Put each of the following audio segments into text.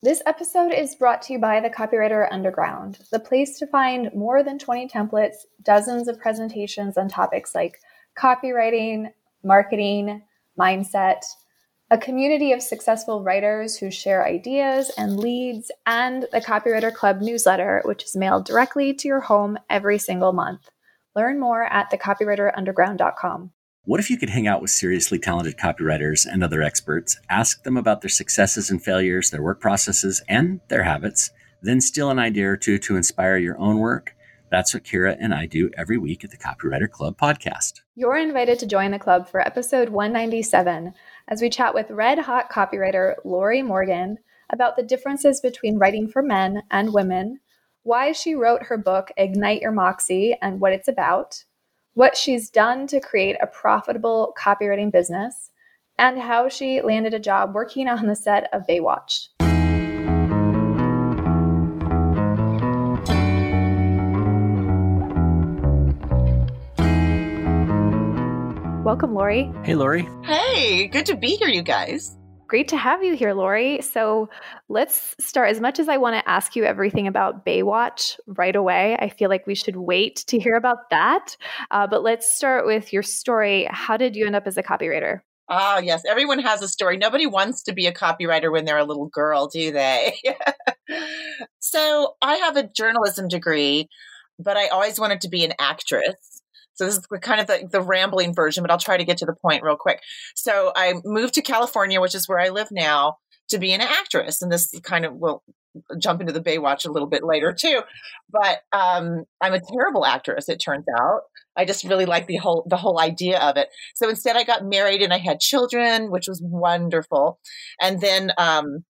This episode is brought to you by the Copywriter Underground, the place to find more than 20 templates, dozens of presentations on topics like copywriting, marketing, mindset, a community of successful writers who share ideas and leads, and the Copywriter Club newsletter, which is mailed directly to your home every single month. Learn more at thecopywriterunderground.com. What if you could hang out with seriously talented copywriters and other experts, ask them about their successes and failures, their work processes, and their habits, then steal an idea or two to inspire your own work? That's what Kira and I do every week at the Copywriter Club podcast. You're invited to join the club for episode 197 as we chat with red hot copywriter Lorrie Morgan about the differences between writing for men and women, why she wrote her book Ignite Your Moxie and what it's about, what she's done to create a profitable copywriting business, and how she landed a job working on the set of Baywatch. Welcome, Lorrie. Hey, Lorrie. Hey, good to be here, you guys. Great to have you here, Lorrie. So let's start. As much as I want to ask you everything about Baywatch right away, I feel like we should wait to hear about that. Uh, but let's start with your story. How did you end up as a copywriter? Ah, yes. Everyone has a story. Nobody wants to be a copywriter when they're a little girl, do they? so I have a journalism degree, but I always wanted to be an actress. So this is kind of the, the rambling version, but I'll try to get to the point real quick. So I moved to California, which is where I live now, to be an actress. And this kind of will jump into the Baywatch a little bit later too. But um, I'm a terrible actress, it turns out. I just really like the whole the whole idea of it. So instead, I got married and I had children, which was wonderful. And then um,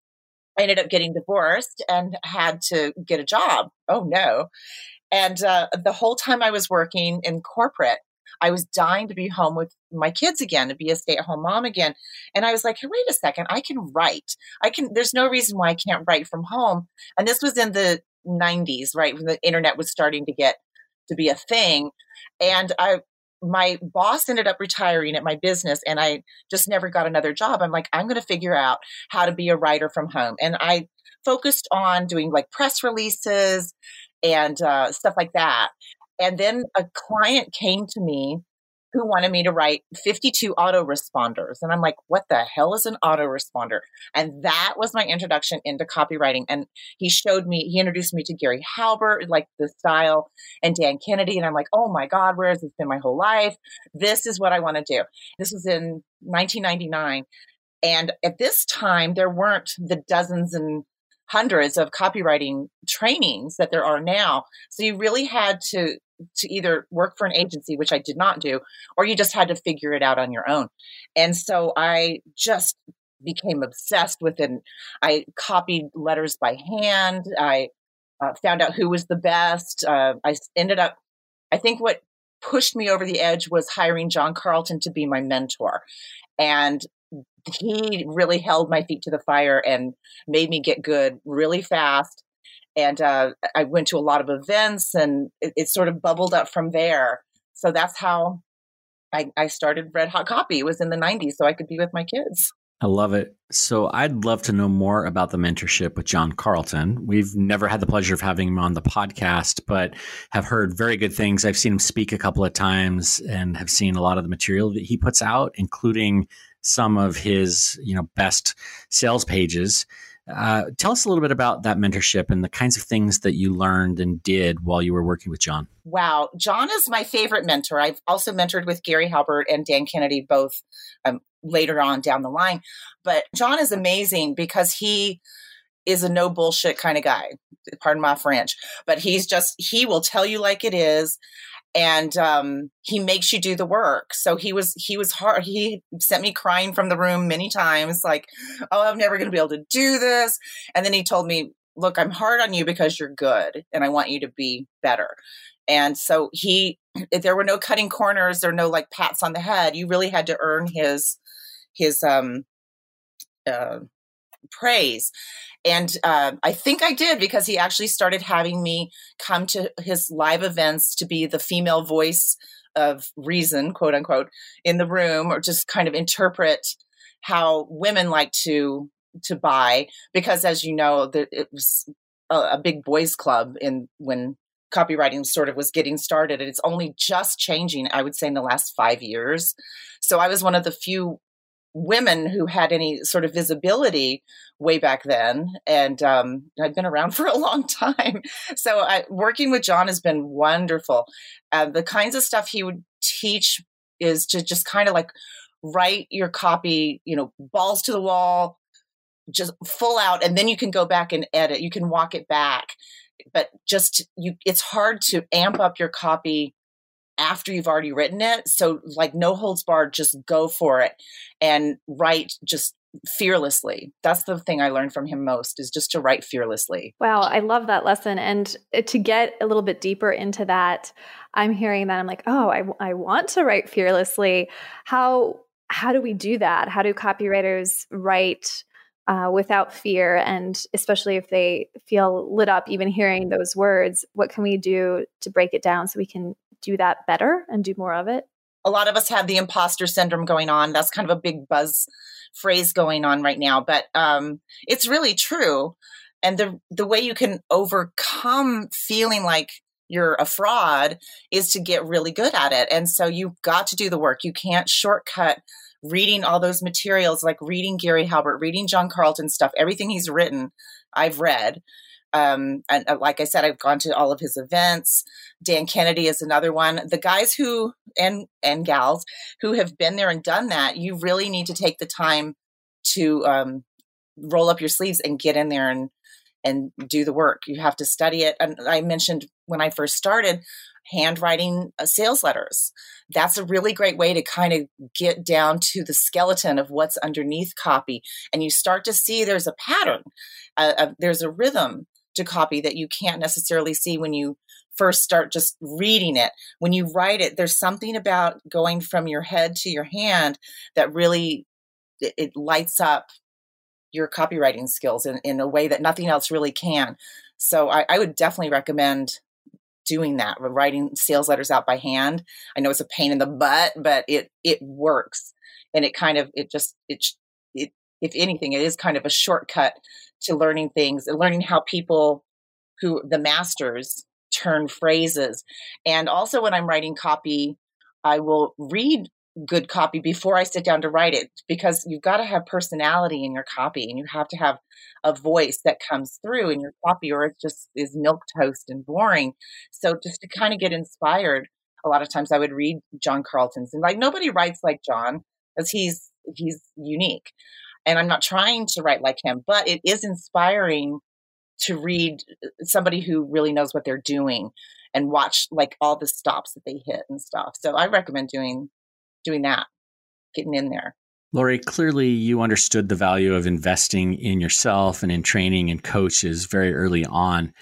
I ended up getting divorced and had to get a job. Oh no! And uh, the whole time I was working in corporate, I was dying to be home with my kids again, to be a stay at home mom again. And I was like, hey, wait a second, I can write. I can, there's no reason why I can't write from home. And this was in the 90s, right? When the internet was starting to get to be a thing. And I, my boss ended up retiring at my business and I just never got another job. I'm like, I'm going to figure out how to be a writer from home. And I focused on doing like press releases and uh, stuff like that. And then a client came to me who wanted me to write 52 autoresponders. And I'm like, what the hell is an autoresponder? And that was my introduction into copywriting. And he showed me, he introduced me to Gary Halbert, like the style, and Dan Kennedy. And I'm like, oh my God, where has this been my whole life? This is what I want to do. This was in 1999. And at this time, there weren't the dozens and hundreds of copywriting trainings that there are now. So you really had to to either work for an agency, which I did not do, or you just had to figure it out on your own. And so I just became obsessed with it. I copied letters by hand. I uh, found out who was the best. Uh, I ended up, I think what pushed me over the edge was hiring John Carlton to be my mentor. And he really held my feet to the fire and made me get good really fast. And uh, I went to a lot of events and it, it, sort of bubbled up from there. So that's how I, I started Red Hot Copy. It was in the 90s, so I could be with my kids. I love it. So I'd love to know more about the mentorship with John Carlton. We've never had the pleasure of having him on the podcast, but have heard very good things. I've seen him speak a couple of times and have seen a lot of the material that he puts out, including some of his you know best sales pages. Uh, tell us a little bit about that mentorship and the kinds of things that you learned and did while you were working with John. Wow, John is my favorite mentor. I've also mentored with Gary Halbert and Dan Kennedy both um, later on down the line. But John is amazing because he is a no bullshit kind of guy. Pardon my French, but he's just he will tell you like it is and um, he makes you do the work. So he was he was hard. He sent me crying from the room many times, like, "Oh, I'm never going to be able to do this." And then he told me, "Look, I'm hard on you because you're good, and I want you to be better." And so he, if there were no cutting corners, there were no like pats on the head. You really had to earn his his um uh, praise. And uh, I think I did because he actually started having me come to his live events to be the female voice of reason, quote unquote, in the room, or just kind of interpret how women like to to buy because, as you know, the, it was a, a big boys' club in when copywriting sort of was getting started and it's only just changing i would say in the last five years so i was one of the few women who had any sort of visibility way back then and um, i've been around for a long time. So I, working with john has been wonderful. Uh, the kinds of stuff he would teach is to just kind of like write your copy you know balls to the wall just full out and then you can go back and edit. You can walk it back. But just you it's hard to amp up your copy after you've already written it. So like no holds barred just go for it and write just fearlessly. That's the thing i learned from him most is just to write fearlessly. Wow i love that lesson. And uh, to get a little bit deeper into that i'm hearing that i'm like oh i, I want to write fearlessly. How how do we do that? How do copywriters write uh, without fear? And especially if they feel lit up even hearing those words what can we do to break it down so we can do that better and do more of it. A lot of us have the imposter syndrome going on. That's kind of a big buzz phrase going on right now but um, it's really true. And the the way you can overcome feeling like you're a fraud is to get really good at it. And so you've got to do the work. You can't shortcut reading all those materials, like reading Gary Halbert, reading John Carlton stuff, everything he's written, I've read. Um, and uh, like I said, I've gone to all of his events. Dan Kennedy is another one. The guys who and and gals who have been there and done that, you really need to take the time to um, roll up your sleeves and get in there and and do the work. You have to study it. And I mentioned when I first started, handwriting uh, sales letters. That's a really great way to kind of get down to the skeleton of what's underneath copy. And you start to see there's a pattern, uh, uh, there's a rhythm to copy that you can't necessarily see when you first start just reading it. When you write it, there's something about going from your head to your hand that really it, lights up your copywriting skills in, in a way that nothing else really can. So I, I would definitely recommend doing that, writing sales letters out by hand. I know it's a pain in the butt, but it it works, and it kind of it just it if anything, it is kind of a shortcut to learning things and learning how people who the masters turn phrases. And also, when I'm writing copy, I will read good copy before I sit down to write it because you've got to have personality in your copy and you have to have a voice that comes through in your copy or it just is milk toast and boring. So just to kind of get inspired, a lot of times I would read John Carlton's and like nobody writes like John because he's he's unique. And I'm not trying to write like him, but it is inspiring to read uh, somebody who really knows what they're doing and watch like all the stops that they hit and stuff. So I recommend doing doing that, getting in there. Lorrie, clearly you understood the value of investing in yourself and in training and coaches very early on.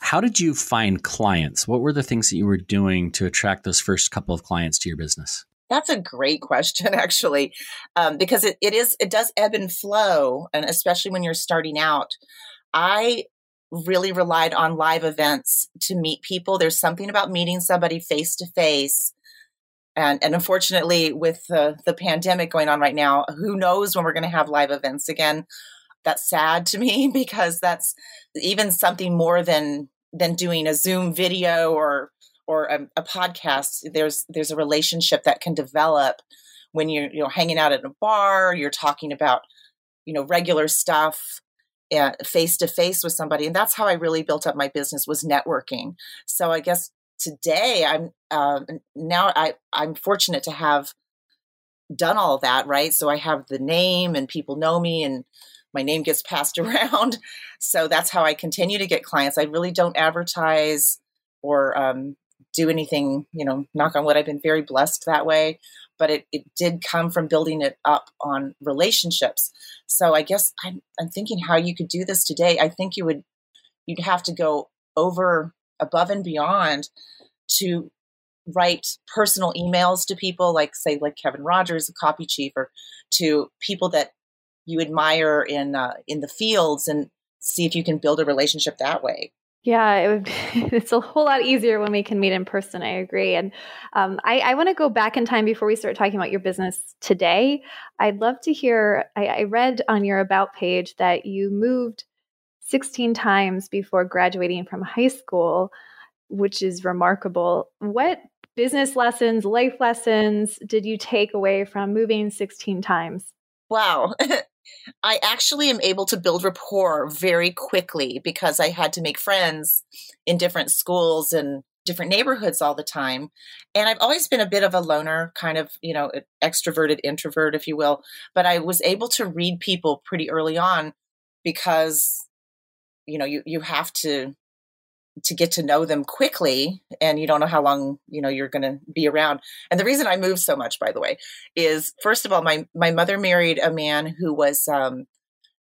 How did you find clients? What were the things that you were doing to attract those first couple of clients to your business? That's a great question, actually, um, because it, it is it does ebb and flow, and especially when you're starting out. I really relied on live events to meet people. There's something about meeting somebody face to face and, and unfortunately, with the, the pandemic going on right now, who knows when we're going to have live events again? That's sad to me because that's even something more than than doing a Zoom video or or a, a podcast. There's there's a relationship that can develop when you're you know hanging out at a bar. You're talking about you know regular stuff face to face with somebody and that's how i really built up my business was networking so i guess today i'm uh, now i i'm fortunate to have done all that right so i have the name and people know me and my name gets passed around so that's how i continue to get clients i really don't advertise or um, do anything you know knock on wood i've been very blessed that way but it, it did come from building it up on relationships so i guess I'm, I'm thinking how you could do this today i think you would you'd have to go over above and beyond to write personal emails to people like say like Kevin Rogers, a copy chief, or to people that you admire in uh, in the fields and see if you can build a relationship that way. Yeah, it would. Be, it's a whole lot easier when we can meet in person. I agree, and um, I, I want to go back in time before we start talking about your business today. I'd love to hear. I, I read on your about page that you moved 16 times before graduating from high school, which is remarkable. What business lessons, life lessons did you take away from moving 16 times? Wow. I actually am able to build rapport very quickly because I had to make friends in different schools and different neighborhoods all the time. And I've always been a bit of a loner, kind of, you know, extroverted introvert, if you will. But I was able to read people pretty early on because, you know, you, you have to to get to know them quickly and you don't know how long you know you're going to be around. And the reason i moved so much by the way is first of all my my mother married a man who was um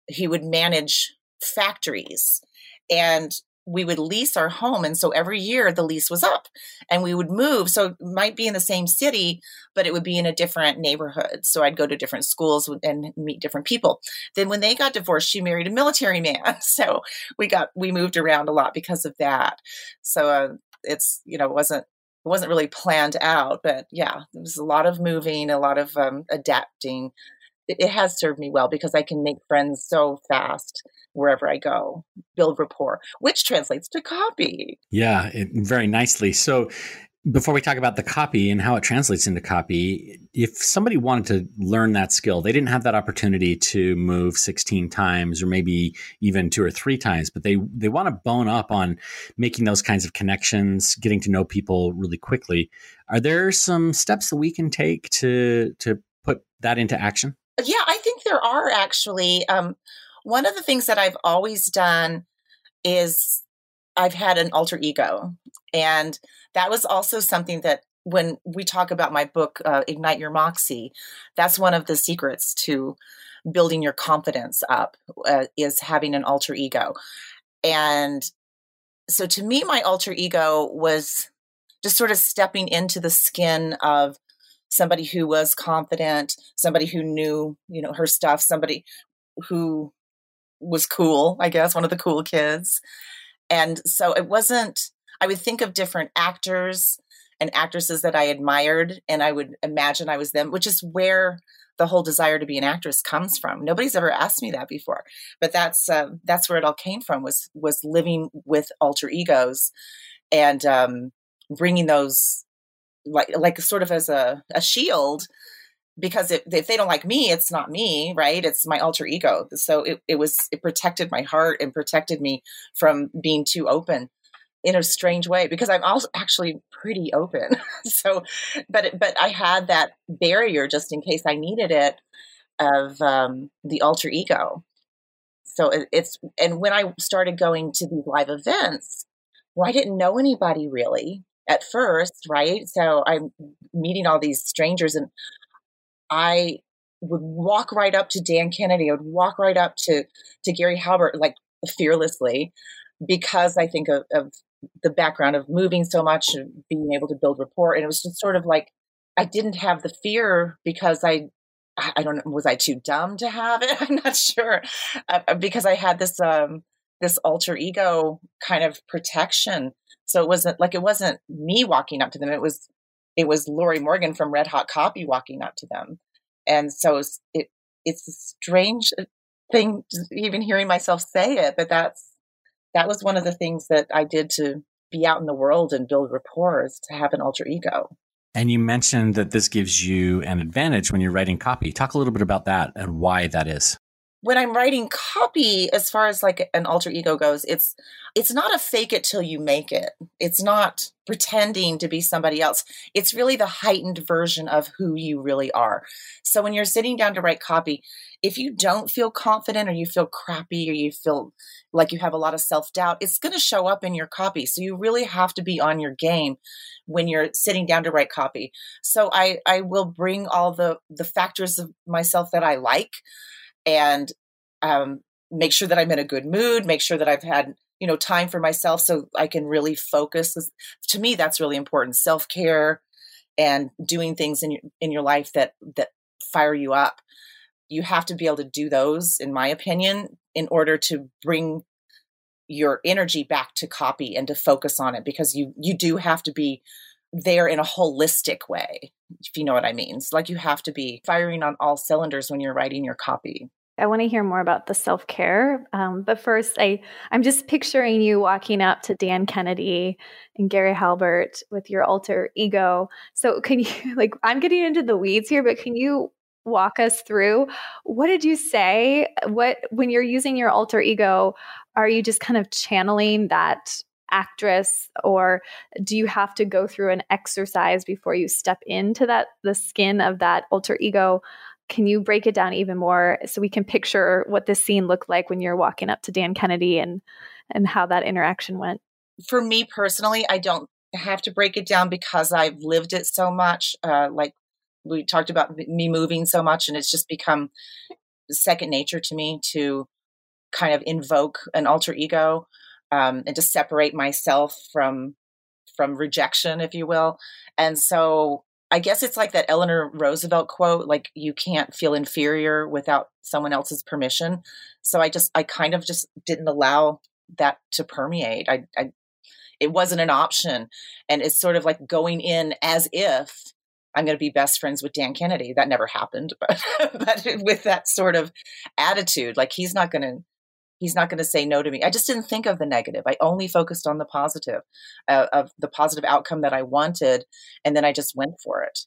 he would manage factories. And we would lease our home and so every year the lease was up and we would move. So it might be in the same city but it would be in a different neighborhood. So i'd go to different schools and meet different people. Then when they got divorced she married a military man. So we got we moved around a lot because of that. So uh, it's you know it wasn't it wasn't really planned out but yeah there was a lot of moving a lot of um, adapting it, has served me well because i can make friends so fast wherever I go, build rapport, which translates to copy. Yeah, it, very nicely. So, before we talk about the copy and how it translates into copy, if somebody wanted to learn that skill, they didn't have that opportunity to move 16 times or maybe even two or three times, but they, they want to bone up on making those kinds of connections, getting to know people really quickly. Are there some steps that we can take to, to put that into action? Yeah, I think there are actually. Um, one of the things that I've always done is I've had an alter ego. And that was also something that when we talk about my book, uh, Ignite Your Moxie, that's one of the secrets to building your confidence up uh, is having an alter ego. And so to me, my alter ego was just sort of stepping into the skin of somebody who was confident, somebody who knew, you know, her stuff, somebody who was cool, I guess, one of the cool kids. And so it wasn't, I would think of different actors and actresses that I admired, and I would imagine I was them, which is where the whole desire to be an actress comes from. Nobody's ever asked me that before, but that's uh, that's where it all came from was was living with alter egos and um, bringing those like like sort of as a, a shield because if, if they don't like me it's not me right? It's my alter ego. So it, it was it protected my heart and protected me from being too open in a strange way because i'm also actually pretty open. So but but i had that barrier just in case i needed it of um, the alter ego. So it, it's and when i started going to these live events well i didn't know anybody really at first right so i'm meeting all these strangers and I would walk right up to Dan Kennedy. I would walk right up to to Gary Halbert like fearlessly because I think of, of the background of moving so much and being able to build rapport. And it was just sort of like I didn't have the fear because I I don't know was I too dumb to have it? I'm not sure uh, uh, because I had this um this alter ego kind of protection. So it wasn't like it wasn't me walking up to them. It was it was Lorrie Morgan from Red Hot Copy walking up to them. And so it, it's a strange uh, thing, even hearing myself say it, but that's, that was one of the things that I did to be out in the world and build rapport is to have an alter ego. And you mentioned that this gives you an advantage when you're writing copy. Talk a little bit about that and why that is when I'm writing copy, as far as like an alter ego goes, it's it's not a fake it till you make it. It's not pretending to be somebody else. It's really the heightened version of who you really are. So when you're sitting down to write copy, if you don't feel confident or you feel crappy or you feel like you have a lot of self-doubt, it's going to show up in your copy. So you really have to be on your game when you're sitting down to write copy. So I I will bring all the the factors of myself that I like and um, make sure that I'm in a good mood, make sure that I've had you know time for myself so I can really focus. To me, that's really important. Self care and doing things in your in your life that that fire you up. You have to be able to do those, in my opinion, in order to bring your energy back to copy and to focus on it because you you do have to be there in a holistic way if you know what i mean it's like you have to be firing on all cylinders when you're writing your copy I want to hear more about the self care, um, but first, I I'm just picturing you walking up to Dan Kennedy and Gary Halbert with your alter ego. So, can you like I'm getting into the weeds here, but can you walk us through what did you say? What when you're using your alter ego, are you just kind of channeling that actress or do you have to go through an exercise before you step into that the skin of that alter ego? Can you break it down even more so we can picture what this scene looked like when you're walking up to Dan Kennedy and and how that interaction went? For me personally i don't have to break it down because i've lived it so much uh, like we talked about me moving so much and it's just become second nature to me to kind of invoke an alter ego um, and to separate myself from from rejection if you will. And so i guess it's like that eleanor roosevelt quote like you can't feel inferior without someone else's permission. So i just i kind of just didn't allow that to permeate. I, I it wasn't an option. And it's sort of like going in as if I'm going to be best friends with Dan Kennedy. That never happened, but but with that sort of attitude, like he's not going to he's not going to say no to me. I just didn't think of the negative. I only focused on the positive, uh, of the positive outcome that I wanted, and then I just went for it.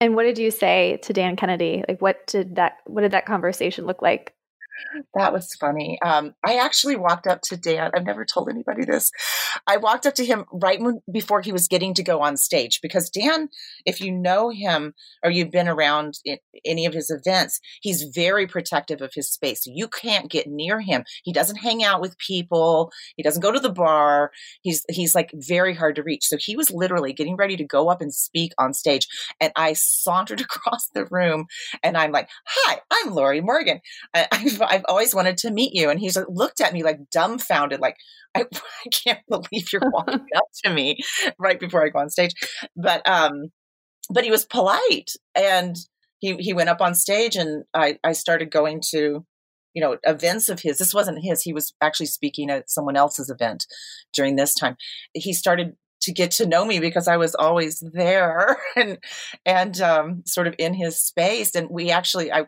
And what did you say to Dan Kennedy? Like, what did that what did that conversation look like? That was funny. Um, I actually walked up to Dan. I've never told anybody this. I walked up to him right when, before he was getting to go on stage because Dan, if you know him or you've been around any of his events, he's very protective of his space. You can't get near him. He doesn't hang out with people. He doesn't go to the bar. He's he's like very hard to reach. So he was literally getting ready to go up and speak on stage, and I sauntered across the room, and I'm like, "Hi, I'm Lorrie Morgan. I, I've I've always wanted to meet you. And he's looked at me like dumbfounded, like, I, I can't believe you're walking up to me right before I go on stage. But, um, but he was polite and he, he went up on stage and I, I started going to, you know, events of his. This wasn't his. He was actually speaking at someone else's event during this time. He started to get to know me because I was always there and and um, sort of in his space. And we actually, I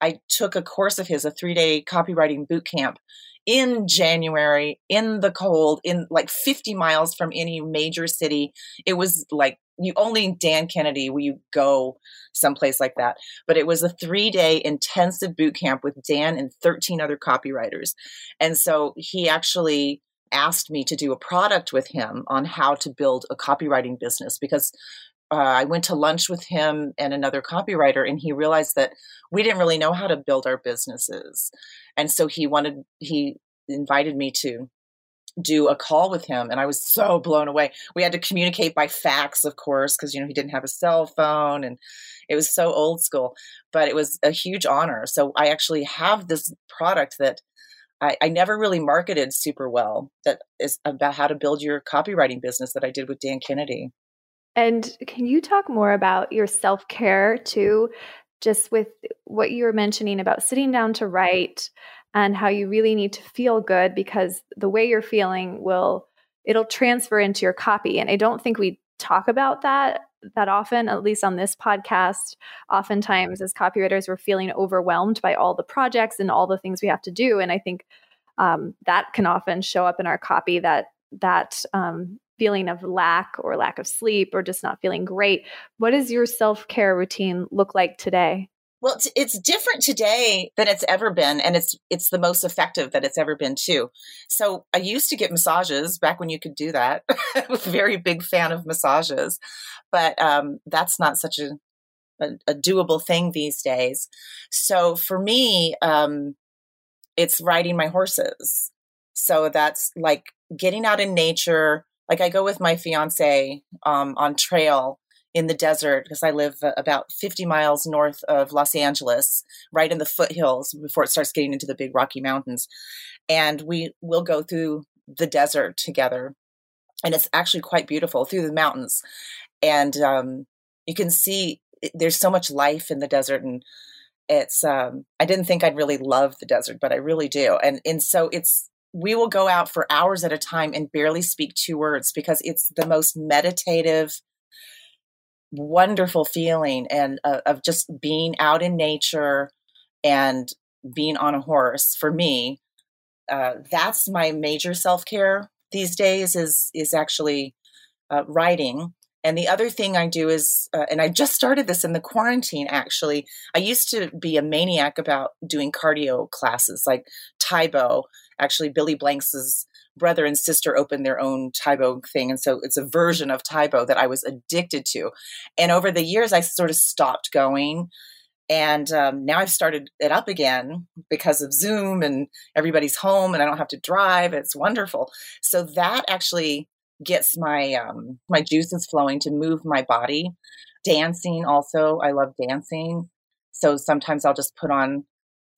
I took a course of his, a three day copywriting boot camp in January in the cold, in like 50 miles from any major city. It was like you only Dan Kennedy will you go someplace like that. But it was a three day intensive boot camp with Dan and 13 other copywriters. And so he actually asked me to do a product with him on how to build a copywriting business because uh, I went to lunch with him and another copywriter, and he realized that we didn't really know how to build our businesses, and so he wanted he invited me to do a call with him and i was so blown away. We had to communicate by fax of course because you know he didn't have a cell phone and it was so old school but it was a huge honor. So i actually have this product that I, I, never really marketed super well that is about how to build your copywriting business that i did with dan kennedy and can you talk more about your self care too? Just with what you were mentioning about sitting down to write and how you really need to feel good because the way you're feeling will it'll transfer into your copy and i don't think we talk about that that often at least on this podcast oftentimes as copywriters we're feeling overwhelmed by all the projects and all the things we have to do and i think um, that can often show up in our copy that that um, feeling of lack or lack of sleep or just not feeling great. What does your self care routine look like today? Well, it's, it's different today than it's ever been, and it's it's the most effective that it's ever been too. So I used to get massages back when you could do that. I was a very big fan of massages, but um, that's not such a, a, a doable thing these days. So for me, um, it's riding my horses. So that's like getting out in nature, like I go with my fiance um, on trail in the desert because I live about 50 miles north of Los Angeles, right in the foothills before it starts getting into the big Rocky Mountains. And we will go through the desert together. And it's actually quite beautiful through the mountains. And um, you can see there's so much life in the desert. And it's, um, I didn't think I'd really love the desert, but I really do. And, and so it's we will go out for hours at a time and barely speak two words because it's the most meditative wonderful feeling and uh, of just being out in nature and being on a horse for me uh, that's my major self-care these days is is actually uh, writing and the other thing i do is uh, and i just started this in the quarantine actually. I used to be a maniac about doing cardio classes like Tae Bo actually billy blanks's brother and sister opened their own Tae Bo thing. And so it's a version of Tae Bo that I was addicted to. And over the years, I sort of stopped going. And um, now I've started it up again because of Zoom and everybody's home and I don't have to drive. It's wonderful. So that actually gets my um, my juices flowing to move my body. Dancing also, I love dancing. So sometimes I'll just put on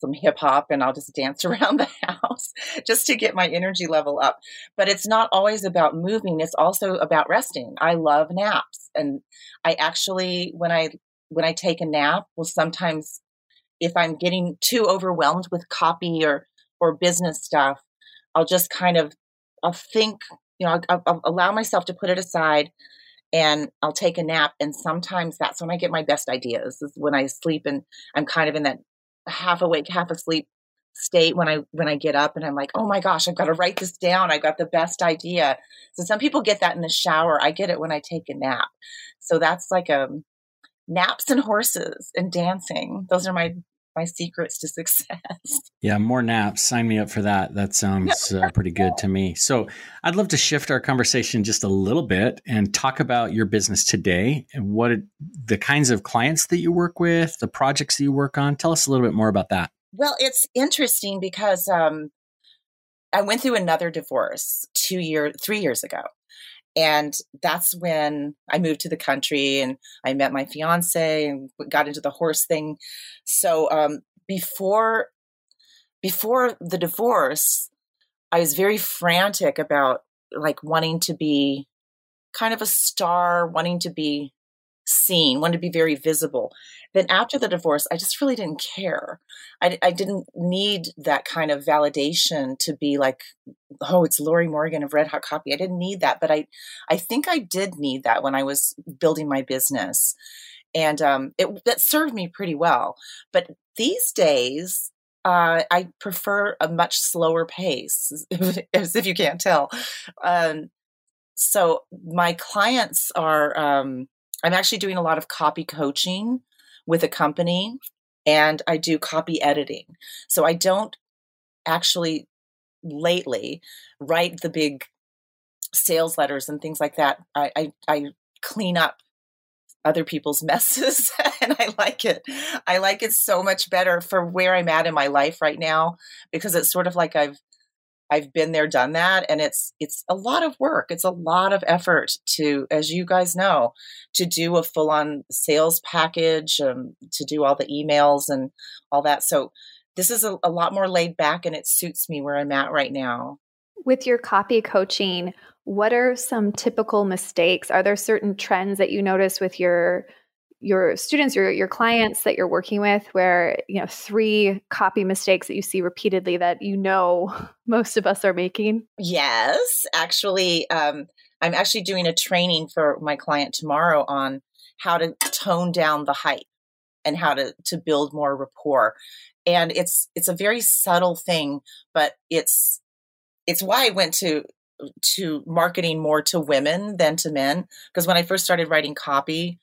some hip hop and I'll just dance around the house just to get my energy level up. But it's not always about moving, it's also about resting. I love naps and I actually when I when I take a nap, will sometimes if I'm getting too overwhelmed with copy or or business stuff, I'll just kind of I'll think, you know, I'll, I'll allow myself to put it aside and I'll take a nap. And sometimes that's when I get my best ideas is when I sleep and I'm kind of in that half awake, half asleep state when I when I get up and I'm like, "Oh my gosh, I've got to write this down. I got the best idea." So some people get that in the shower. I get it when I take a nap. So that's like a um, naps and horses and dancing. Those are my my secrets to success. Yeah, more naps. Sign me up for that. That sounds uh, pretty good to me. So, I'd love to shift our conversation just a little bit and talk about your business today and what it, the kinds of clients that you work with, the projects that you work on. Tell us a little bit more about that. Well, it's interesting because um, I went through another divorce two year, three years ago, and that's when I moved to the country and I met my fiance and got into the horse thing. So um, before before the divorce, I was very frantic about like wanting to be kind of a star, wanting to be seen, wanted to be very visible. Then after the divorce, I just really didn't care. I, I didn't need that kind of validation to be like, oh, it's Lorrie Morgan of Red Hot Copy. I didn't need that, but I, I think I did need that when I was building my business, and um, it that served me pretty well. But these days, uh, I prefer a much slower pace, as if you can't tell. Um, so my clients are um, I'm actually doing a lot of copy coaching with a company and I do copy editing. So I don't actually lately write the big sales letters and things like that. I, I, I clean up other people's messes and I like it. I like it so much better for where I'm at in my life right now because it's sort of like I've I've been there, done that, and it's it's a lot of work. It's a lot of effort to, as you guys know, to do a full on sales package, um, to do all the emails and all that. So this is a, a lot more laid back, and it suits me where I'm at right now. With your copy coaching, what are some typical mistakes? Are there certain trends that you notice with your your students your your clients that you're working with where you know three copy mistakes that you see repeatedly that you know most of us are making? Yes actually um, i'm actually doing a training for my client tomorrow on how to tone down the hype and how to to build more rapport. And it's it's a very subtle thing but it's it's why i went to to marketing more to women than to men because when i first started writing copy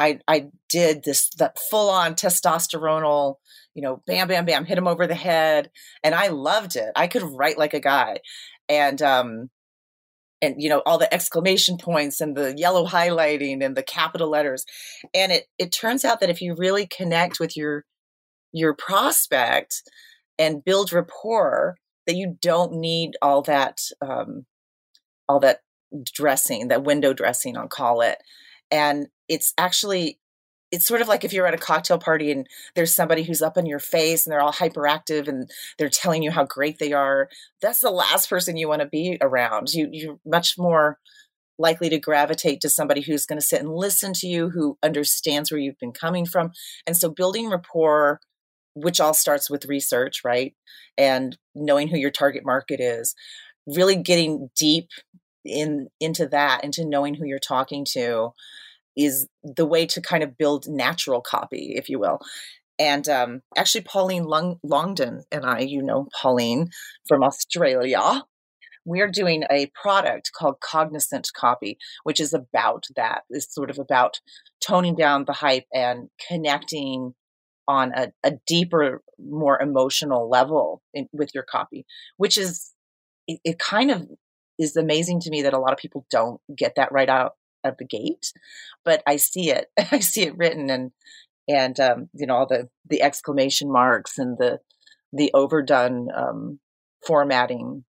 I I did this that full on testosteronal, you know, bam bam bam, hit him over the head, and I loved it. I could write like a guy, and um, and you know all the exclamation points and the yellow highlighting and the capital letters, and it it turns out that if you really connect with your your prospect and build rapport, that you don't need all that um, all that dressing, that window dressing, I'll call it. And it's actually it's sort of like if you're at a cocktail party and there's somebody who's up in your face and they're all hyperactive and they're telling you how great they are that's the last person you want to be around you you're much more likely to gravitate to somebody who's going to sit and listen to you who understands where you've been coming from and so building rapport which all starts with research, right? And knowing who your target market is, really getting deep in into that, into knowing who you're talking to is the way to kind of build natural copy, if you will. And um, actually, Pauline Long- Longdon and I, you know Pauline from Australia, we're doing a product called Cognizant Copy, which is about that. It's sort of about toning down the hype and connecting on a, a deeper, more emotional level in, with your copy, which is, it, it kind of is amazing to me that a lot of people don't get that right out of the gate, but I see it. I see it written and and um, you know all the the exclamation marks and the the overdone um, formatting.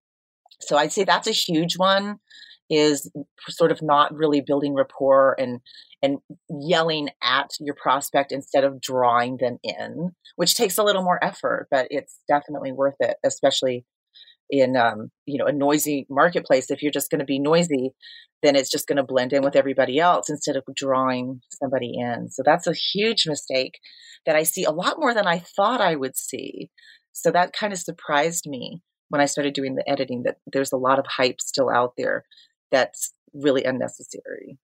So I'd say that's a huge one. Is sort of not really building rapport and and yelling at your prospect instead of drawing them in, which takes a little more effort, but it's definitely worth it, especially in um, you know a noisy marketplace. If you're just going to be noisy, then it's just going to blend in with everybody else instead of drawing somebody in. So that's a huge mistake that I see a lot more than I thought I would see. So that kind of surprised me when I started doing the editing that there's a lot of hype still out there that's really unnecessary.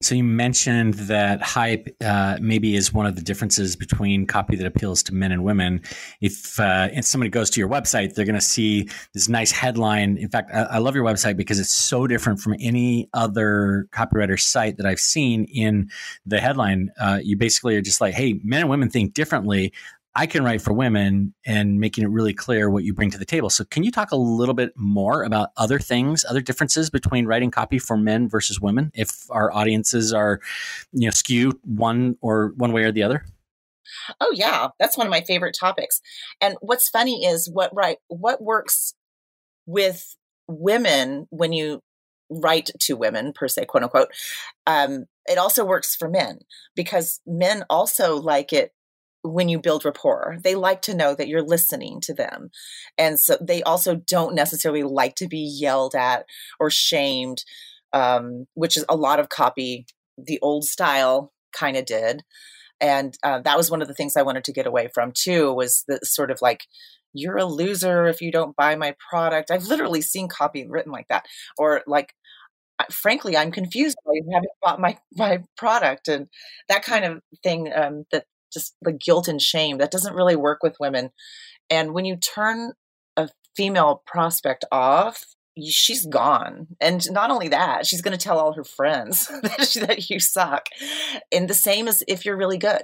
So you mentioned that hype uh, maybe is one of the differences between copy that appeals to men and women. If, uh, if somebody goes to your website, they're going to see this nice headline. In fact, I, I, love your website because it's so different from any other copywriter site that I've seen. In the headline, uh, you basically are just like, "Hey, men and women think differently. I can write for women and making it really clear what you bring to the table. So, can you talk a little bit more about other things, other differences between writing copy for men versus women, if our audiences are, you know, skewed one or one way or the other? Oh yeah, that's one of my favorite topics. And what's funny is what right what works with women when you write to women per se, quote unquote. Um, it also works for men because men also like it when you build rapport. They like to know that you're listening to them. And so they also don't necessarily like to be yelled at or shamed, um, which is a lot of copy the old style kind of did. And uh, that was one of the things I wanted to get away from too was the sort of like, you're a loser if you don't buy my product. I've literally seen copy written like that. Or like, frankly, I'm confused you haven't bought my my product and that kind of thing um, that just the guilt and shame that doesn't really work with women. And when you turn a female prospect off she's gone. And not only that she's going to tell all her friends that you suck. And the same as if you're really good.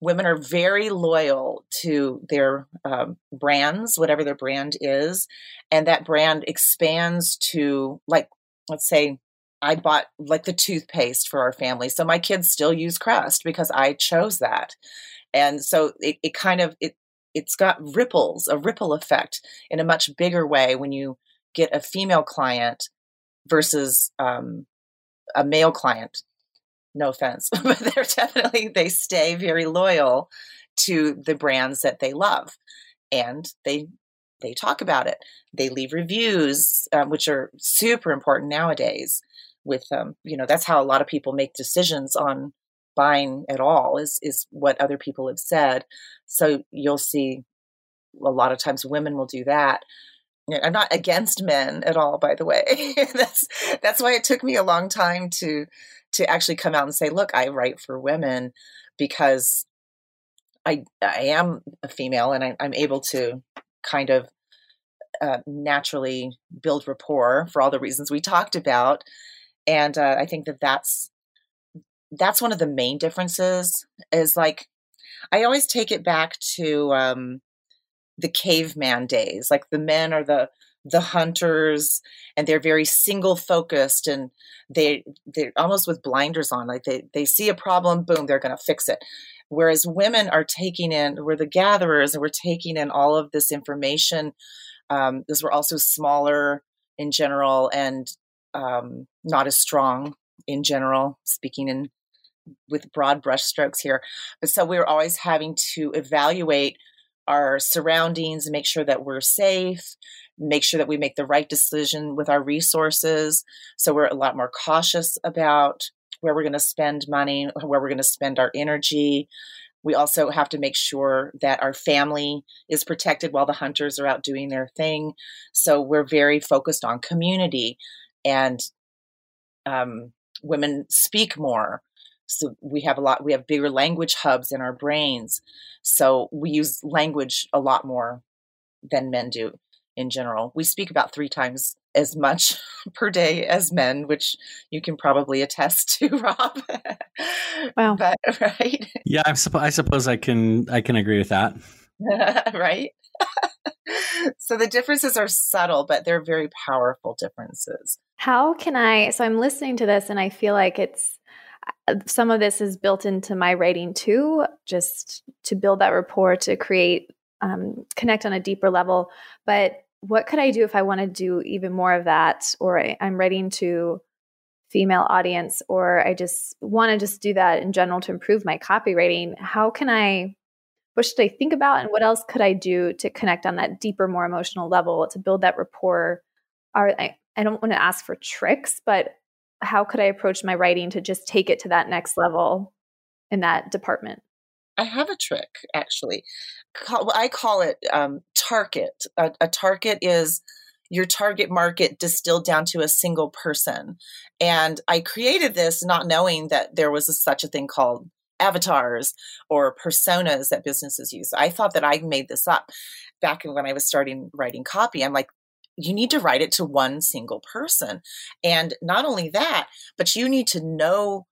Women are very loyal to their um, brands whatever their brand is and that brand expands to like let's say I bought like the toothpaste for our family. So my kids still use Crest because I chose that. And so it, it kind of it it's got ripples, a ripple effect in a much bigger way when you get a female client versus um, a male client. No offense, but they're definitely they stay very loyal to the brands that they love, and they they talk about it. They leave reviews, um, which are super important nowadays with um, you know that's how a lot of people make decisions on buying at all is is what other people have said. So you'll see a lot of times women will do that. I'm not against men at all by the way. That's that's why it took me a long time to to actually come out and say look i write for women because i i am a female and I, i'm able to kind of uh, naturally build rapport for all the reasons we talked about and uh, i think that that's that's one of the main differences is like i always take it back to um the caveman days like the men are the the hunters and they're very single focused and they they're almost with blinders on like they they see a problem boom they're going to fix it. Whereas women are taking in we're the gatherers and we're taking in all of this information um, because we're also smaller in general and um, not as strong in general, speaking in with broad brushstrokes here. But so we're always having to evaluate our surroundings make sure that we're safe, make sure that we make the right decision with our resources. So we're a lot more cautious about where we're going to spend money, where we're going to spend our energy. we also have to make sure that our family is protected while the hunters are out doing their thing. So we're very focused on community and um, women speak more. So we have a lot, we have bigger language hubs in our brains. So we use language a lot more than men do in general. We speak about three times as much per day as men, which you can probably attest to, Rob. Wow. but, right? Yeah, I, I suppose I can I can agree with that. right? so the differences are subtle, but they're very powerful differences. How can I? So I'm listening to this and I feel like it's uh, some of this is built into my writing too, just to build that rapport, to create, um, connect on a deeper level. But what could I do if I want to do even more of that? Or I, I'm writing to female audience, or I just want to just do that in general to improve my copywriting. How can I? What should I think about, and what else could I do to connect on that deeper, more emotional level to build that rapport? Are I don't want to ask for tricks, but how could I approach my writing to just take it to that next level in that department? I have a trick actually. I call it um, tarket. A, a tarket is your target market distilled down to a single person. And I created this not knowing that there was a, such a thing called avatars or personas that businesses use. I thought that I made this up back when I was starting writing copy. I'm like, you need to write it to one single person. And not only that, but you need to know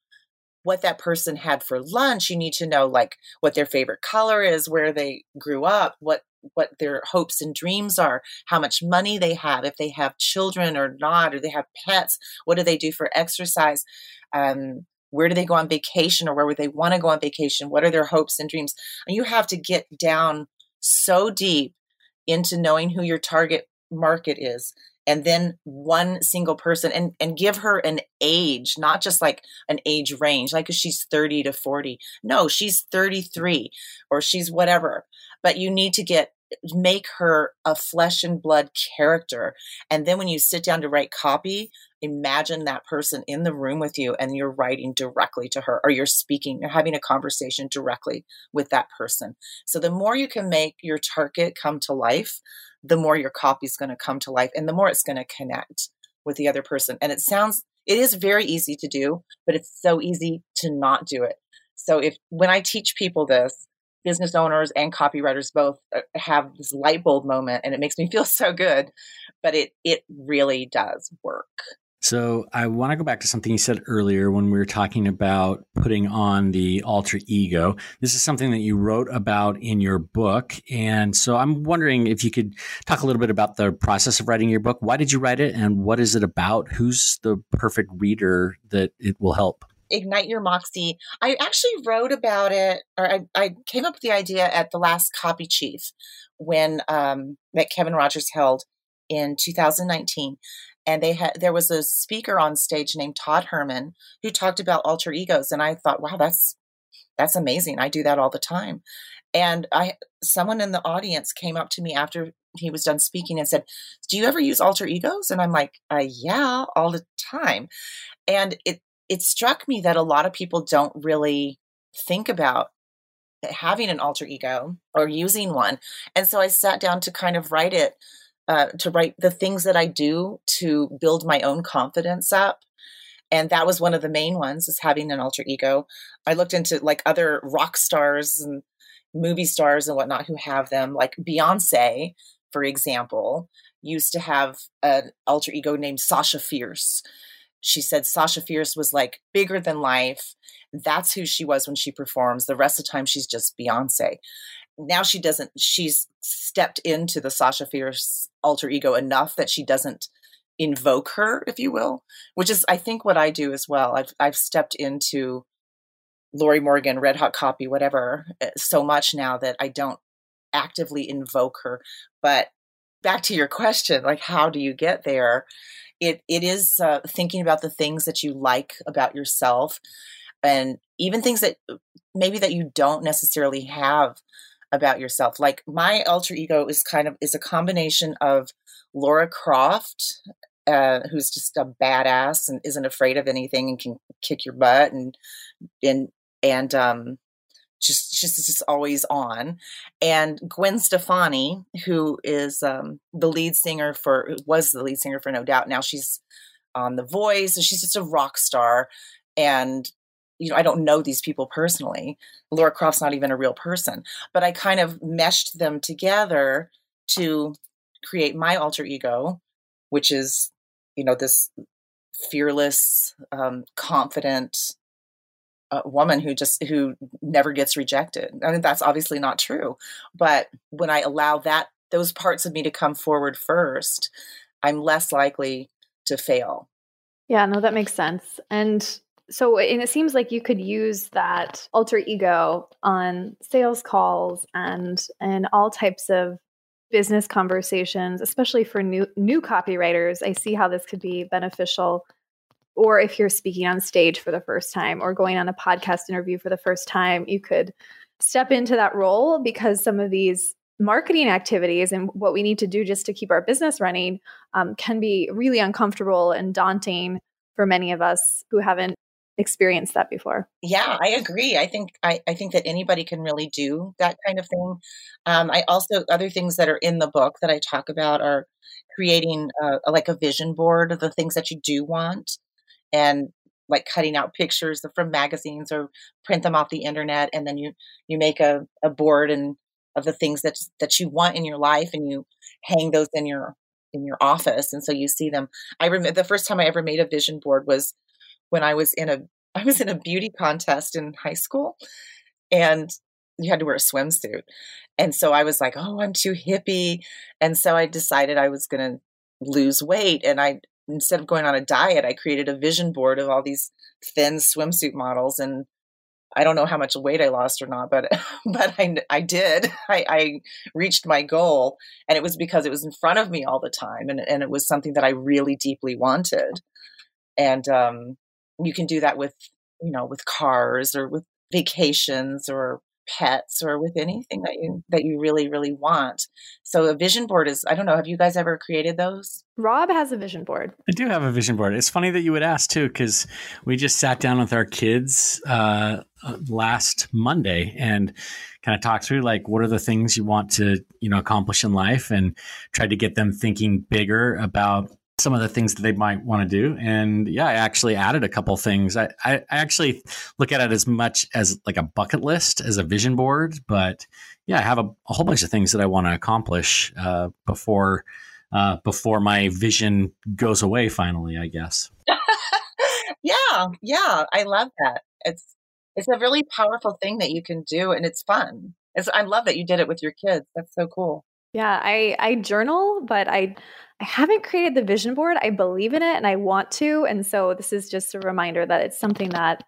what that person had for lunch. You need to know like what their favorite color is, where they grew up, what what their hopes and dreams are, how much money they have, if they have children or not, or they have pets, what do they do for exercise? Um, where do they go on vacation or where would they want to go on vacation? What are their hopes and dreams? And you have to get down so deep into knowing who your target market is and then one single person and and give her an age not just like an age range like she's 30 to 40 no she's 33 or she's whatever but you need to get make her a flesh and blood character and then when you sit down to write copy imagine that person in the room with you and you're writing directly to her or you're speaking you're having a conversation directly with that person. So the more you can make your tarket come to life the more your copy is going to come to life and the more it's going to connect with the other person. And it sounds, it is very easy to do, but it's so easy to not do it. So if, when I teach people this, business owners and copywriters both uh, have this light bulb moment and it makes me feel so good, but it, it really does work. So I want to go back to something you said earlier when we were talking about putting on the alter ego. This is something that you wrote about in your book. And so I'm wondering if you could talk a little bit about the process of writing your book. Why did you write it and what is it about? Who's the perfect reader that it will help? Ignite Your Moxie. I actually wrote about it, or I, I came up with the idea at the last Copy Chief when um, that Kevin Rogers held in 2019 and they had there was a speaker on stage named Todd Herman who talked about alter egos and I thought wow that's that's amazing. I do that all the time. And I someone in the audience came up to me after he was done speaking and said do you ever use alter egos? And I'm like uh, yeah all the time. And it it struck me that a lot of people don't really think about having an alter ego or using one. And so I sat down to kind of write it uh, to write the things that I do to build my own confidence up. And that was one of the main ones is having an alter ego. I looked into like other rock stars and movie stars and whatnot who have them, like Beyonce, for example, used to have an alter ego named Sasha Fierce. She said Sasha Fierce was like bigger than life. That's who she was when she performs. The rest of the time, she's just Beyonce now she doesn't she's stepped into the Sasha Fierce alter ego enough that she doesn't invoke her, if you will, which is I think what I do as well. I've I've stepped into Lorrie Morgan, Red Hot Copy, whatever, eh, so much now that I don't actively invoke her. But back to your question, like how do you get there? It it is uh, thinking about the things that you like about yourself, and even things that maybe that you don't necessarily have about yourself. Like my alter ego is kind of is a combination of Laura Croft, uh, who's just a badass and isn't afraid of anything and can kick your butt and and and um, just she's just always on. And Gwen Stefani, who is um, the lead singer for was the lead singer for No Doubt. Now she's on The Voice. So she's just a rock star. And you know, I don't know these people personally. Laura Croft's not even a real person, but I kind of meshed them together to create my alter ego, which is, you know, this fearless, um, confident, a woman who just who never gets rejected. I mean, that's obviously not true. But when I allow that those parts of me to come forward first, I'm less likely to fail. Yeah, no, that makes sense. And so and it seems like you could use that alter ego on sales calls and and all types of business conversations, especially for new new copywriters. I see how this could be beneficial or if you're speaking on stage for the first time or going on a podcast interview for the first time, you could step into that role because some of these marketing activities and what we need to do just to keep our business running um, can be really uncomfortable and daunting for many of us who haven't experienced that before. Yeah, I agree. I think I, I think that anybody can really do that kind of thing. Um, I also other things that are in the book that I talk about are creating uh, like a vision board of the things that you do want and like cutting out pictures from magazines or print them off the internet and then you you make a, a board and of the things that that you want in your life and you hang those in your in your office and so you see them i remember the first time i ever made a vision board was when i was in a i was in a beauty contest in high school and you had to wear a swimsuit and so i was like oh i'm too hippie and so i decided i was going to lose weight and i instead of going on a diet, I created a vision board of all these thin swimsuit models and I don't know how much weight I lost or not, but but I, I did. I, I reached my goal, and it was because it was in front of me all the time, and and it was something that I really deeply wanted. And um, you can do that with you know with cars or with vacations or pets or with anything that you that you really really want. So a vision board is i don't know have you guys ever created those? Rob has a vision board. I do have a vision board. It's funny that you would ask too because we just sat down with our kids uh, uh, last monday and kind of talked through like what are the things you want to you know accomplish in life and tried to get them thinking bigger about some of the things that they might want to do. And yeah, I actually added a couple things. I, I, I, actually look at it as much as like a bucket list, as a vision board. But yeah, I have a, a whole bunch of things that I want to accomplish uh, before uh, before my vision goes away. Finally, I guess. yeah, yeah, I love that. It's it's a really powerful thing that you can do, and it's fun. It's, I love that you did it with your kids. That's so cool. Yeah, I I journal, but I I haven't created the vision board. I believe in it and I want to. And so this is just a reminder that it's something that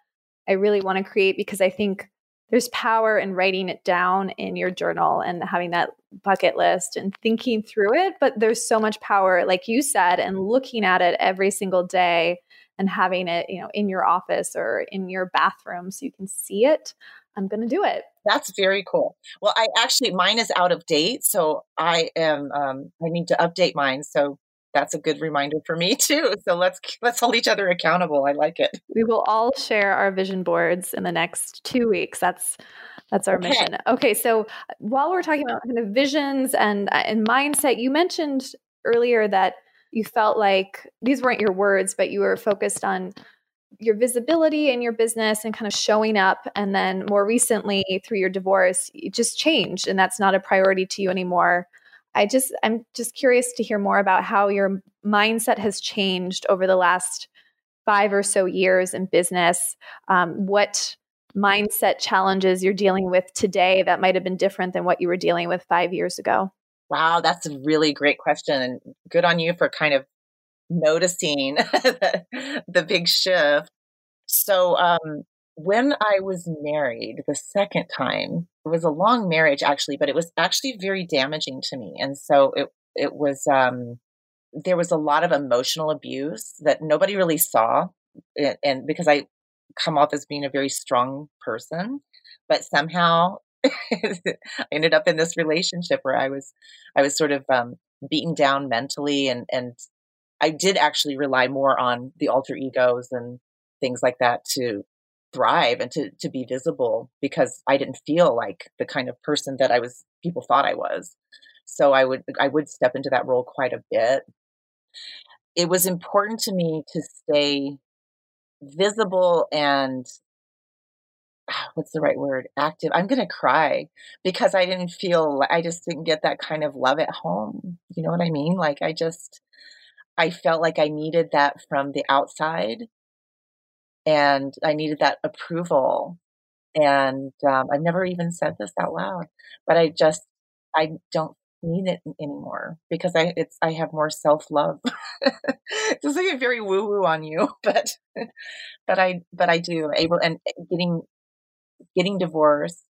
I really want to create because I think there's power in writing it down in your journal and having that bucket list and thinking through it. But there's so much power, like you said, and looking at it every single day and having it, you know, in your office or in your bathroom so you can see it. I'm going to do it. That's very cool. Well, I actually mine is out of date, so I am um, I need to update mine. So that's a good reminder for me too. So let's let's hold each other accountable. I like it. We will all share our vision boards in the next two weeks. That's that's our okay. mission. Okay, so while we're talking about kind of visions and uh, and mindset, you mentioned earlier that you felt like these weren't your words, but you were focused on your visibility in your business and kind of showing up and then more recently through your divorce it just changed and that's not a priority to you anymore. I just i'm just curious to hear more about how your mindset has changed over the last five or so years in business. Um, what mindset challenges you're dealing with today that might have been different than what you were dealing with five years ago? Wow that's a really great question and good on you for kind of noticing the, the big shift. So, um, when I was married the second time, it was a long marriage actually, but it was actually very damaging to me. And so it, it was, um, there was a lot of emotional abuse that nobody really saw. And, and because I come off as being a very strong person, but somehow I ended up in this relationship where I was, I was sort of, um, beaten down mentally and, and I did actually rely more on the alter egos and things like that to thrive and to to be visible because I didn't feel like the kind of person that I was people thought I was. So I would I would step into that role quite a bit. It was important to me to stay visible and ah, what's the right word active i'm going to cry because i didn't feel i just didn't get that kind of love at home you know what i mean like i just i felt like i needed that from the outside and i needed that approval and um, i've never even said this out loud but i just i don't need it anymore because i it's i have more self-love. It's like a very woo woo on you but but i but i do. Able and getting getting divorced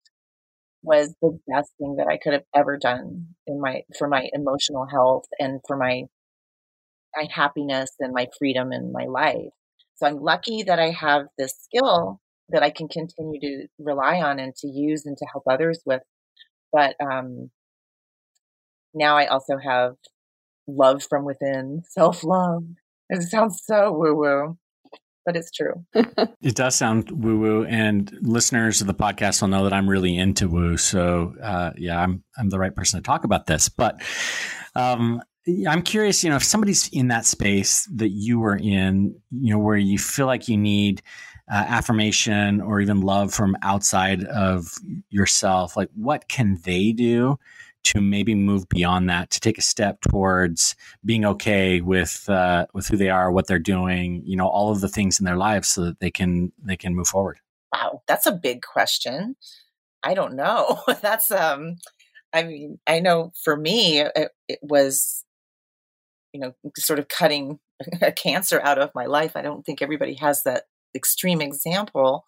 was the best thing that I could have ever done in my for my emotional health and for my my happiness and my freedom in my life. So I'm lucky that I have this skill that I can continue to rely on and to use and to help others with. But um, now I also have love from within, self love. It sounds so woo woo, but it's true. it does sound woo woo, and listeners of the podcast will know that I'm really into woo. So uh, yeah, I'm I'm the right person to talk about this. But um, I'm curious, you know, if somebody's in that space that you were in, you know, where you feel like you need uh, affirmation or even love from outside of yourself, like what can they do to maybe move beyond that to take a step towards being okay with uh, with who they are, what they're doing, you know, all of the things in their lives, so that they can they can move forward. Wow, that's a big question. I don't know. that's um, I mean, I know for me, it, it was, you know, sort of cutting a cancer out of my life. I don't think everybody has that extreme example.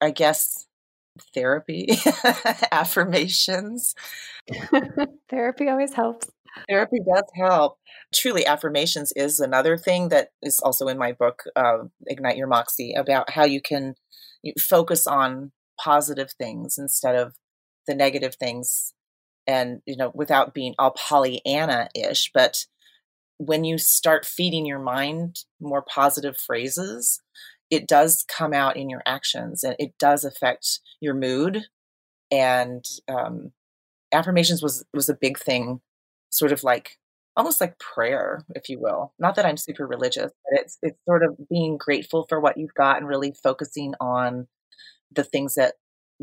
I guess therapy, affirmations. therapy always helps. Therapy does help. Truly, affirmations is another thing that is also in my book, uh, Ignite Your Moxie, about how you can focus on positive things instead of the negative things. And, you know, without being all Pollyanna ish, but when you start feeding your mind more positive phrases, it does come out in your actions and it does affect your mood and um, affirmations was was a big thing sort of like almost like prayer if you will. Not that i'm super religious but it's it's sort of being grateful for what you've got and really focusing on the things that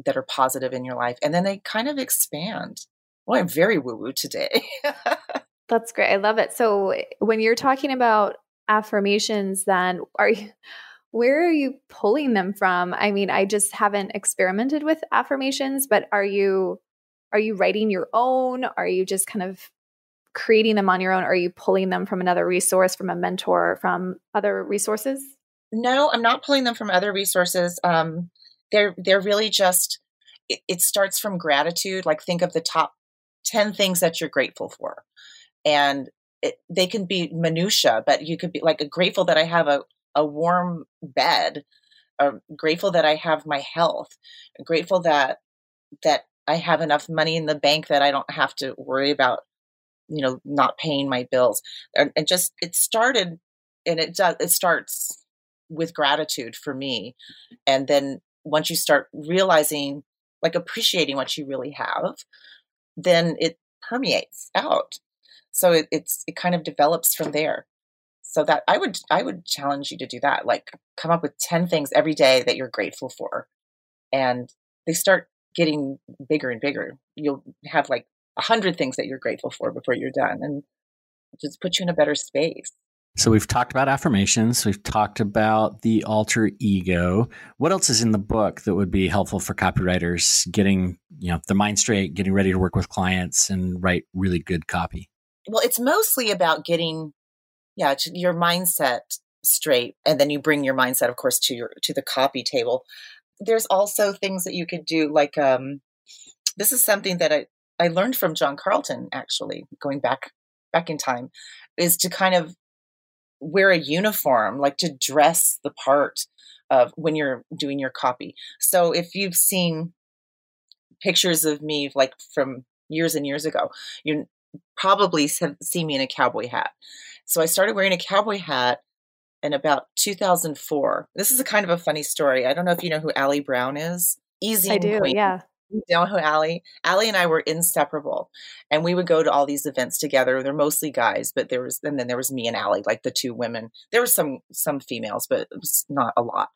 that are positive in your life and then they kind of expand. Well i'm very woo woo today that's great i love it so when you're talking about affirmations then are you where are you pulling them from? I mean, I just haven't experimented with affirmations, but are you are you writing your own? Are you just kind of creating them on your own? Are you pulling them from another resource, from a mentor, from other resources? No, I'm not pulling them from other resources. Um, they're they're really just it, it starts from gratitude. Like think of the top ten things that you're grateful for, and it, they can be minutia, but you could be like grateful that I have a a warm bed. I'm grateful that I have my health. Grateful that that I have enough money in the bank that I don't have to worry about, you know, not paying my bills. And, and just it started, and it does. It starts with gratitude for me, and then once you start realizing, like appreciating what you really have, then it permeates out. So it, it's it kind of develops from there. So that i would i would challenge you to do that like come up with 10 things every day that you're grateful for. And they start getting bigger and bigger. You'll have like a hundred things that you're grateful for before you're done and just put you in a better space. So we've talked about affirmations. We've talked about the alter ego. What else is in the book that would be helpful for copywriters getting you know the mind straight getting ready to work with clients and write really good copy well it's mostly about getting yeah your mindset straight and then you bring your mindset of course to your to the copy table. There's also things that you could do like um this is something that i i learned from john carlton actually going back back in time is to kind of wear a uniform like to dress the part of when you're doing your copy so if you've seen pictures of me like from years and years ago you probably have seen me in a cowboy hat so I started wearing a cowboy hat in about 2004. This is a kind of a funny story. I don't know if you know who Ali Brown is. Easy. I do. Queen. Yeah. You know who Ali? Ali and I were inseparable, and we would go to all these events together. They're mostly guys, but there was, and then there was me and Ali, like the two women. There were some some females, but it was not a lot.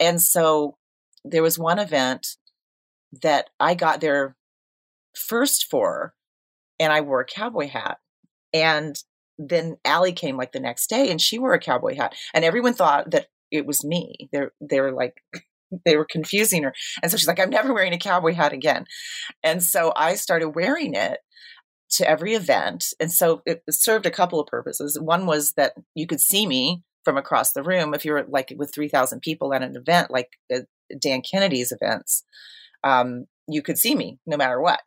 And so there was one event that I got there first for, and I wore a cowboy hat. And then Ali came like the next day, and she wore a cowboy hat, and everyone thought that it was me. They're they were like they were confusing her. And so she's like, I'm never wearing a cowboy hat again. And so I started wearing it to every event. And so it served a couple of purposes. One was that you could see me from across the room if you were like with 3,000 people at an event like uh, Dan Kennedy's events. Um, you could see me no matter what.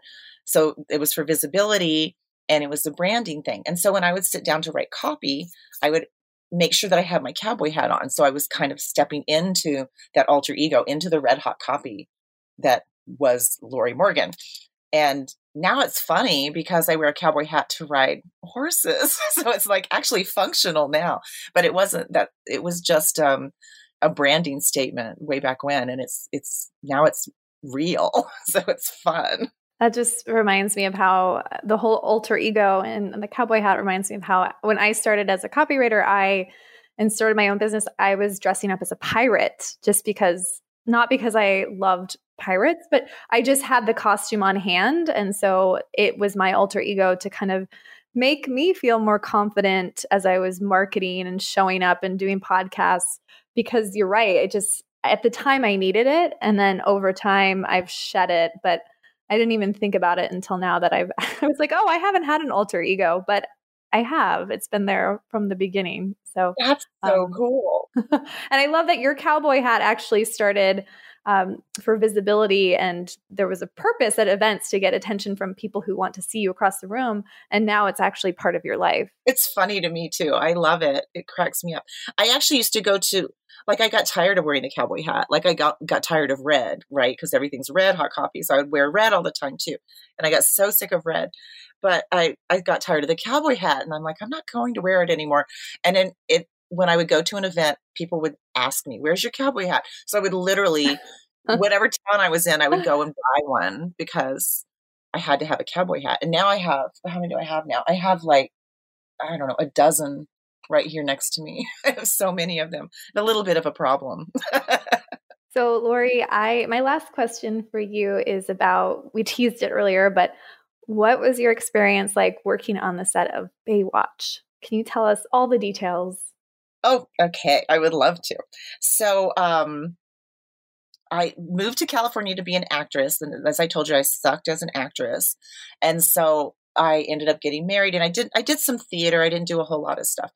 So it was for visibility and it was a branding thing. And so when I would sit down to write copy, I would make sure that I had my cowboy hat on. So I was kind of stepping into that alter ego, into the red hot copy that was Lorrie Morgan. And now it's funny because I wear a cowboy hat to ride horses. so it's like actually functional now. But it wasn't that it was just um, a branding statement way back when and it's it's now it's real. So it's fun. That just reminds me of how uh, the whole alter ego and the cowboy hat reminds me of how when I started as a copywriter, I and started my own business, I was dressing up as a pirate just because not because I loved pirates, but I just had the costume on hand. And so it was my alter ego to kind of make me feel more confident as I was marketing and showing up and doing podcasts. Because you're right, it just at the time I needed it. And then over time I've shed it. But I didn't even think about it until now that I've I was like, oh, I haven't had an alter ego, but I have. It's been there from the beginning. So that's so um, cool. and I love that your cowboy hat actually started um, for visibility, and there was a purpose at events to get attention from people who want to see you across the room. And now it's actually part of your life. It's funny to me too. I love it. It cracks me up. I actually used to go to like I got tired of wearing the cowboy hat. Like I got got tired of red, right? Because everything's red, Hot Copy. So I would wear red all the time too. And I got so sick of red. But I I got tired of the cowboy hat and I'm like, I'm not going to wear it anymore. And then it when I would go to an event, people would ask me, Where's your cowboy hat? So I would literally whatever town I was in, I would go and buy one because I had to have a cowboy hat. And now I have how many do I have now? I have like I don't know, a dozen right here next to me. I have so many of them. A little bit of a problem. so, Lorrie, I my last question for you is about we teased it earlier, but what was your experience like working on the set of Baywatch? Can you tell us all the details? Oh, okay. I would love to. So, um, I moved to California to be an actress. And as I told you, I sucked as an actress. And so I ended up getting married and I did I did some theater. I didn't do a whole lot of stuff.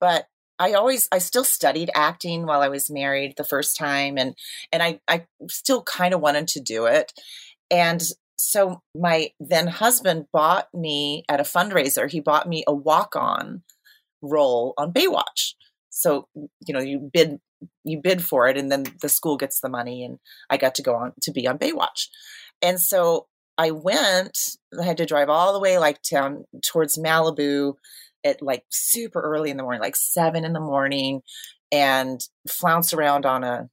But I always I still studied acting while I was married the first time and and I I still kind of wanted to do it. And so my then husband bought me at a fundraiser, he bought me a walk-on role on Baywatch. So, you know, you bid you bid for it and then the school gets the money and I got to go on to be on Baywatch. And so I went, I had to drive all the way like down towards Malibu at like super early in the morning, like seven in the morning, and flounce around on a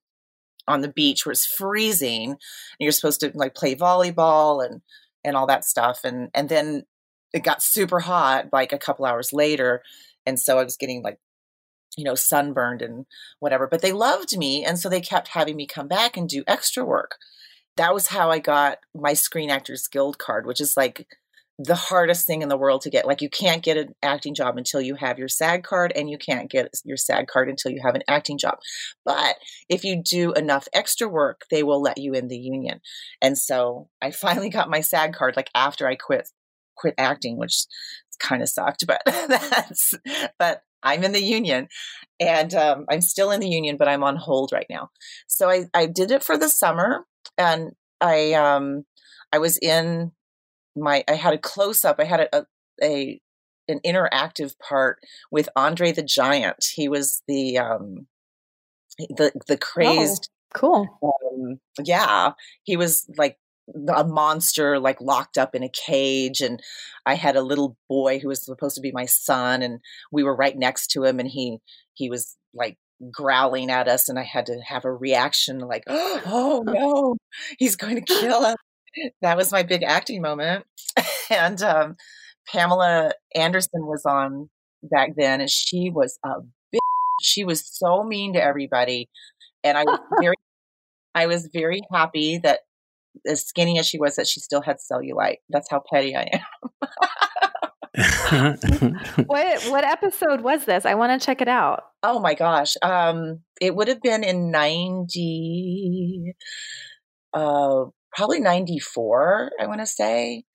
on the beach where it's freezing and you're supposed to like play volleyball and and all that stuff. And and then it got super hot like a couple hours later. And so I was getting like you know, sunburned and whatever. But they loved me. And so they kept having me come back and do extra work that was how I got my Screen Actors Guild card, which is like the hardest thing in the world to get. Like you can't get an acting job until you have your SAG card and you can't get your SAG card until you have an acting job. But if you do enough extra work, they will let you in the union. And so I finally got my SAG card like after I quit quit acting, which kind of sucked, but that's but I'm in the union and um, I'm still in the union, but I'm on hold right now. So I, I did it for the summer and I um I was in my I had a close up. I had a, a an interactive part with Andre the Giant. He was the um the the crazed oh, cool. Um, yeah, he was like a monster like locked up in a cage and i had a little boy who was supposed to be my son and we were right next to him and he he was like growling at us and i had to have a reaction like oh no he's going to kill us that was my big acting moment and um, pamela anderson was on back then and she was a bitch. she was so mean to everybody and i was very i was very happy that as skinny as she was that she still had cellulite that's how petty i am what what episode was this? I want to check it out. Oh my gosh. Um it would have been in 90 uh probably 94, I want to say.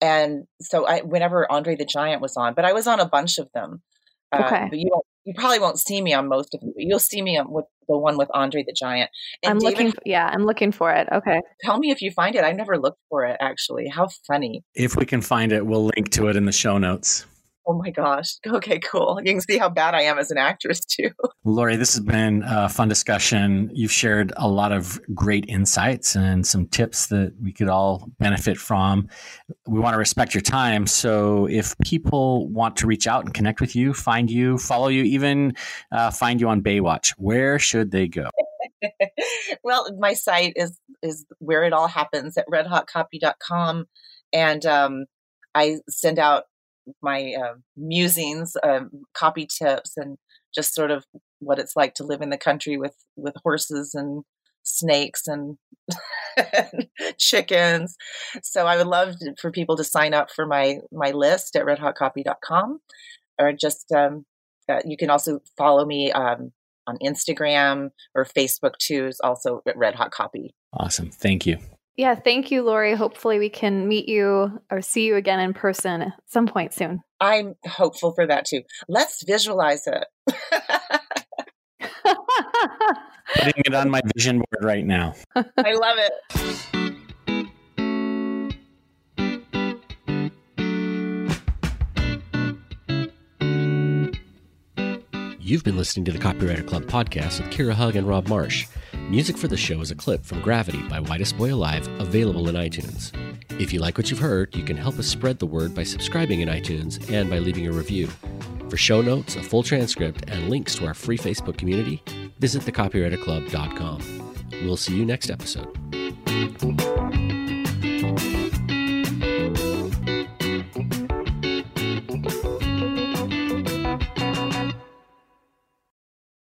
And so I whenever Andre the Giant was on, but I was on a bunch of them. Uh, okay. But you don't you probably won't see me on most of them, but you'll see me on with the one with Andre the Giant. And I'm David, looking. For, yeah, I'm looking for it. Okay. Tell me if you find it. I've never looked for it actually. How funny! If we can find it, we'll link to it in the show notes. Oh my gosh. Okay, cool. You can see how bad I am as an actress, too. Lorrie, this has been a fun discussion. You've shared a lot of great insights and some tips that we could all benefit from. We want to respect your time. So if people want to reach out and connect with you, find you, follow you, even uh, find you on Baywatch, where should they go? well, my site is is where it all happens at redhotcopy.com. And um, I send out my uh, musings, um, copy tips, and just sort of what it's like to live in the country with with horses and snakes and chickens. So I would love for people to sign up for my my list at redhotcopy.com, or just um, uh, you can also follow me um, on Instagram or Facebook too. Is also at Red Hot Copy. Awesome, thank you. Yeah, thank you, Lorrie. Hopefully, we can meet you or see you again in person at some point soon. I'm hopeful for that too. Let's visualize it. Putting it on my vision board right now. I love it. You've been listening to the Copywriter Club podcast with Kira Hug and Rob Marsh. Music for the show is a clip from Gravity by Whitest Boy Alive, available in iTunes. If you like what you've heard, you can help us spread the word by subscribing in iTunes and by leaving a review. For show notes, a full transcript, and links to our free Facebook community, visit thecopywriterclub.com. We'll see you next episode.